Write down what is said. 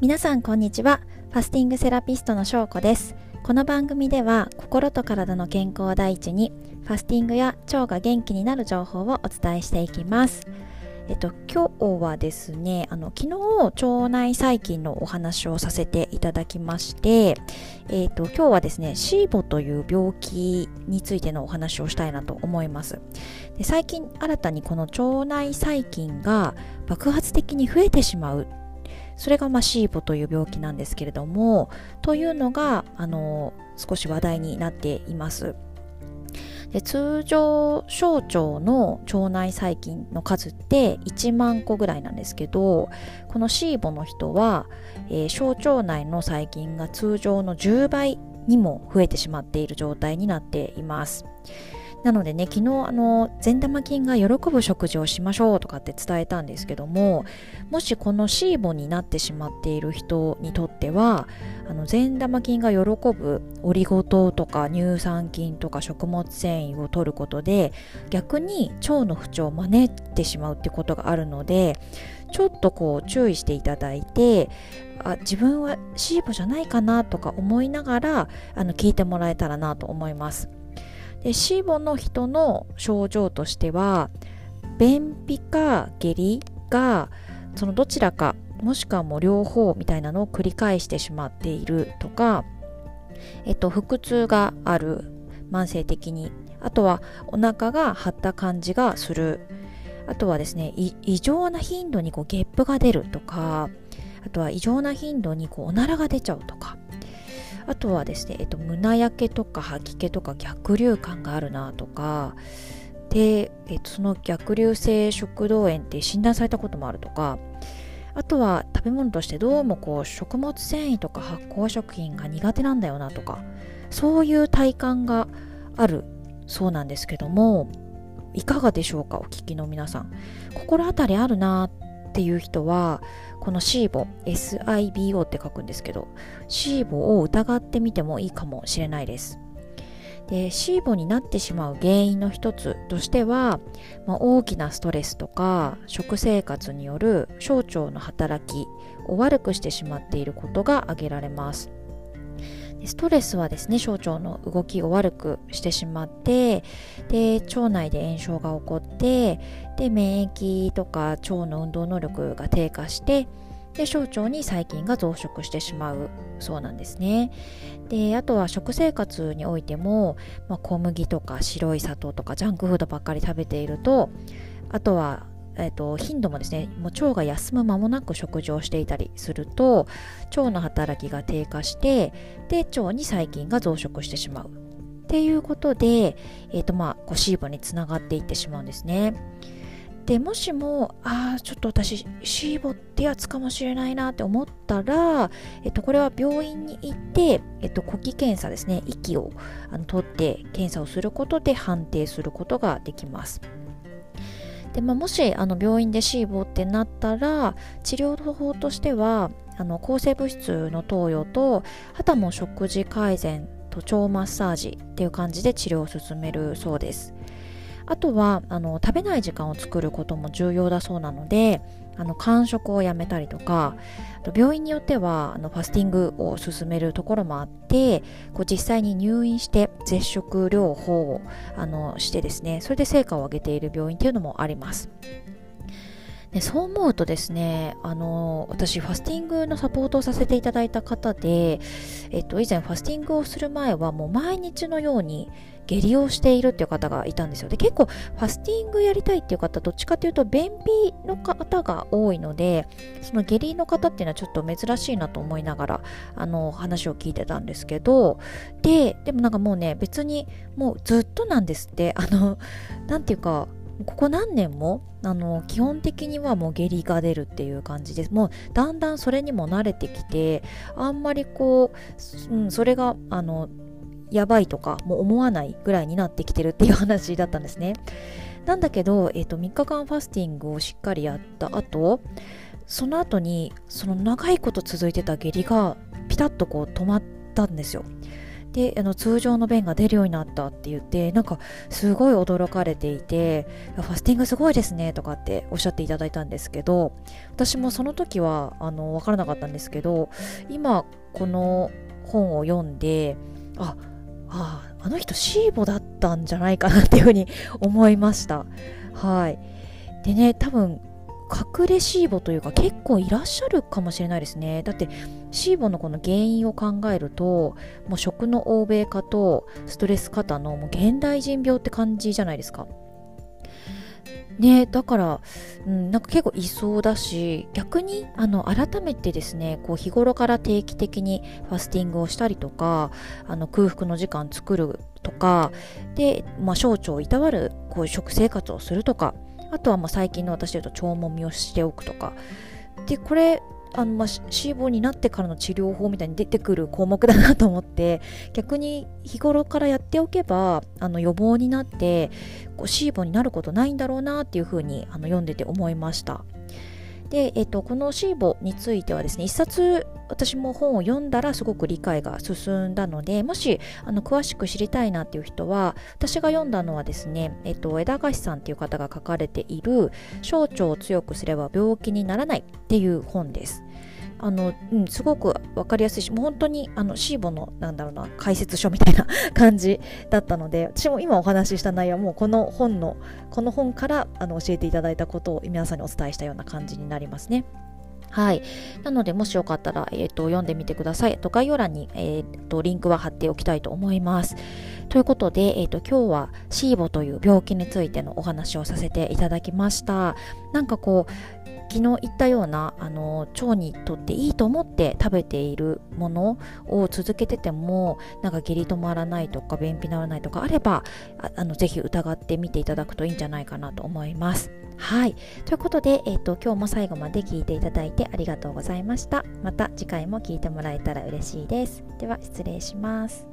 皆さんこんにちは。ファスティングセラピストのしょうこです。この番組では心と体の健康を第一にファスティングや腸が元気になる情報をお伝えしていきます。えっと、今日はですね、あの、昨日、腸内細菌のお話をさせていただきまして、えっと、今日はですね、シーボという病気についてのお話をしたいなと思います。で最近、新たにこの腸内細菌が爆発的に増えてしまうそれがまあシーボという病気なんですけれどもというのがあの少し話題になっています。で通常小腸の腸内細菌の数って1万個ぐらいなんですけどこのシーボの人は、えー、小腸内の細菌が通常の10倍にも増えてしまっている状態になっています。なのでね、昨日、あの、善玉菌が喜ぶ食事をしましょうとかって伝えたんですけども、もしこのシーボになってしまっている人にとっては、あの、善玉菌が喜ぶオリゴ糖とか乳酸菌とか食物繊維を取ることで、逆に腸の不調を招いてしまうってことがあるので、ちょっとこう注意していただいて、あ自分はシーボじゃないかなとか思いながらあの聞いてもらえたらなと思います。で死母の人の症状としては便秘か下痢がそのどちらかもしくはもう両方みたいなのを繰り返してしまっているとか、えっと、腹痛がある慢性的に。あとはお腹が張った感じがする。あとはですね異常な頻度にこうゲップが出るとかあとは異常な頻度にこうおならが出ちゃうとか。あとはですね、えっと、胸焼けとか吐き気とか逆流感があるなとかで、えっと、その逆流性食道炎って診断されたこともあるとかあとは食べ物としてどうもこう食物繊維とか発酵食品が苦手なんだよなとかそういう体感があるそうなんですけどもいかがでしょうか？お聞きの皆さん。心当たりあるなっていう人はこのシーボ SIBO って書くんですけどシーボを疑ってみてもいいかもしれないです。でシーボになってしまう原因の一つとしては、まあ、大きなストレスとか食生活による小腸の働きを悪くしてしまっていることが挙げられます。ストレスはですね小腸の動きを悪くしてしまってで腸内で炎症が起こってで免疫とか腸の運動能力が低下してで小腸に細菌が増殖してしまうそうなんですね。であとは食生活においても、まあ、小麦とか白い砂糖とかジャンクフードばっかり食べているとあとはえーと、頻度もですねもう腸が休む間もなく食事をしていたりすると腸の働きが低下してで腸に細菌が増殖してしまうっていうことで、えーとまあ、こうシーボにつながっていってしまうんですね。でもしもああちょっと私シーボってやつかもしれないなって思ったら、えっと、これは病院に行って、えっと、呼気検査ですね息をあの取って検査をすることで判定することができます。で、まあ、もしあの病院で C 房ってなったら治療法としてはあの抗生物質の投与と肌も食事改善と腸マッサージっていう感じで治療を進めるそうです。あとはあの食べない時間を作ることも重要だそうなのであの間食をやめたりとか病院によってはあのファスティングを進めるところもあってこう実際に入院して絶食療法をあのしてですねそれで成果を上げている病院っていうのもあります。でそう思うとですね、あの、私、ファスティングのサポートをさせていただいた方で、えっと、以前ファスティングをする前はもう毎日のように下痢をしているっていう方がいたんですよ。で、結構、ファスティングやりたいっていう方、どっちかっていうと、便秘の方が多いので、その下痢の方っていうのはちょっと珍しいなと思いながら、あの、話を聞いてたんですけど、で、でもなんかもうね、別に、もうずっとなんですって、あの、なんていうか、ここ何年もあの基本的にはもう下痢が出るっていう感じですもうだんだんそれにも慣れてきてあんまりこう、うん、それがあのやばいとかもう思わないぐらいになってきてるっていう話だったんですね。なんだけど、えーと、3日間ファスティングをしっかりやった後その後にその長いこと続いてた下痢がピタッとこう止まったんですよ。であの通常の便が出るようになったって言ってなんかすごい驚かれていてファスティングすごいですねとかっておっしゃっていただいたんですけど私もその時はあの分からなかったんですけど今この本を読んであああの人シーボだったんじゃないかなっていうふうに思いました。はい。でね多分隠れシーボというか結構いらっしゃるかもしれないですね。だってシーボのこの原因を考えるともう食の欧米化とストレス過多のもう現代人病って感じじゃないですか。ねだから、うん、なんか結構いそうだし逆にあの改めてですねこう日頃から定期的にファスティングをしたりとかあの空腹の時間作るとかで、まあ、小腸をいたわるこう食生活をするとかあとはまあ最近の私で言うと腸もみをしておくとか。でこれあのまあ死亡になってからの治療法みたいに出てくる項目だなと思って逆に日頃からやっておけばあの予防になってこう脂肪になることないんだろうなっていうふうにあの読んでて思いました。で、えっと、このシーボについてはですね、一冊私も本を読んだらすごく理解が進んだので、もしあの詳しく知りたいなっていう人は、私が読んだのはですね、えっと、枝菓子さんっていう方が書かれている、小腸を強くすれば病気にならないっていう本です。あの、うん、すごく分かりやすいし、もう本当にあのシーボのなんだろうな解説書みたいな 感じだったので、私も今お話しした内容もこの本のこの本からあの教えていただいたことを皆さんにお伝えしたような感じになりますね。はい。なので、もしよかったら、えっ、ー、と、読んでみてください。と概要欄に、えっ、ー、と、リンクは貼っておきたいと思います。ということで、えっ、ー、と、今日はシーボという病気についてのお話をさせていただきました。なんかこう、昨日言ったようなあの腸にとっていいと思って食べているものを続けててもなんか下痢止まらないとか便秘ならないとかあればああのぜひ疑ってみていただくといいんじゃないかなと思います。はい。ということで、えっ、ー、と、今日も最後まで聞いていただいてありがとうございました。また次回も聞いてもらえたら嬉しいです。では、失礼します。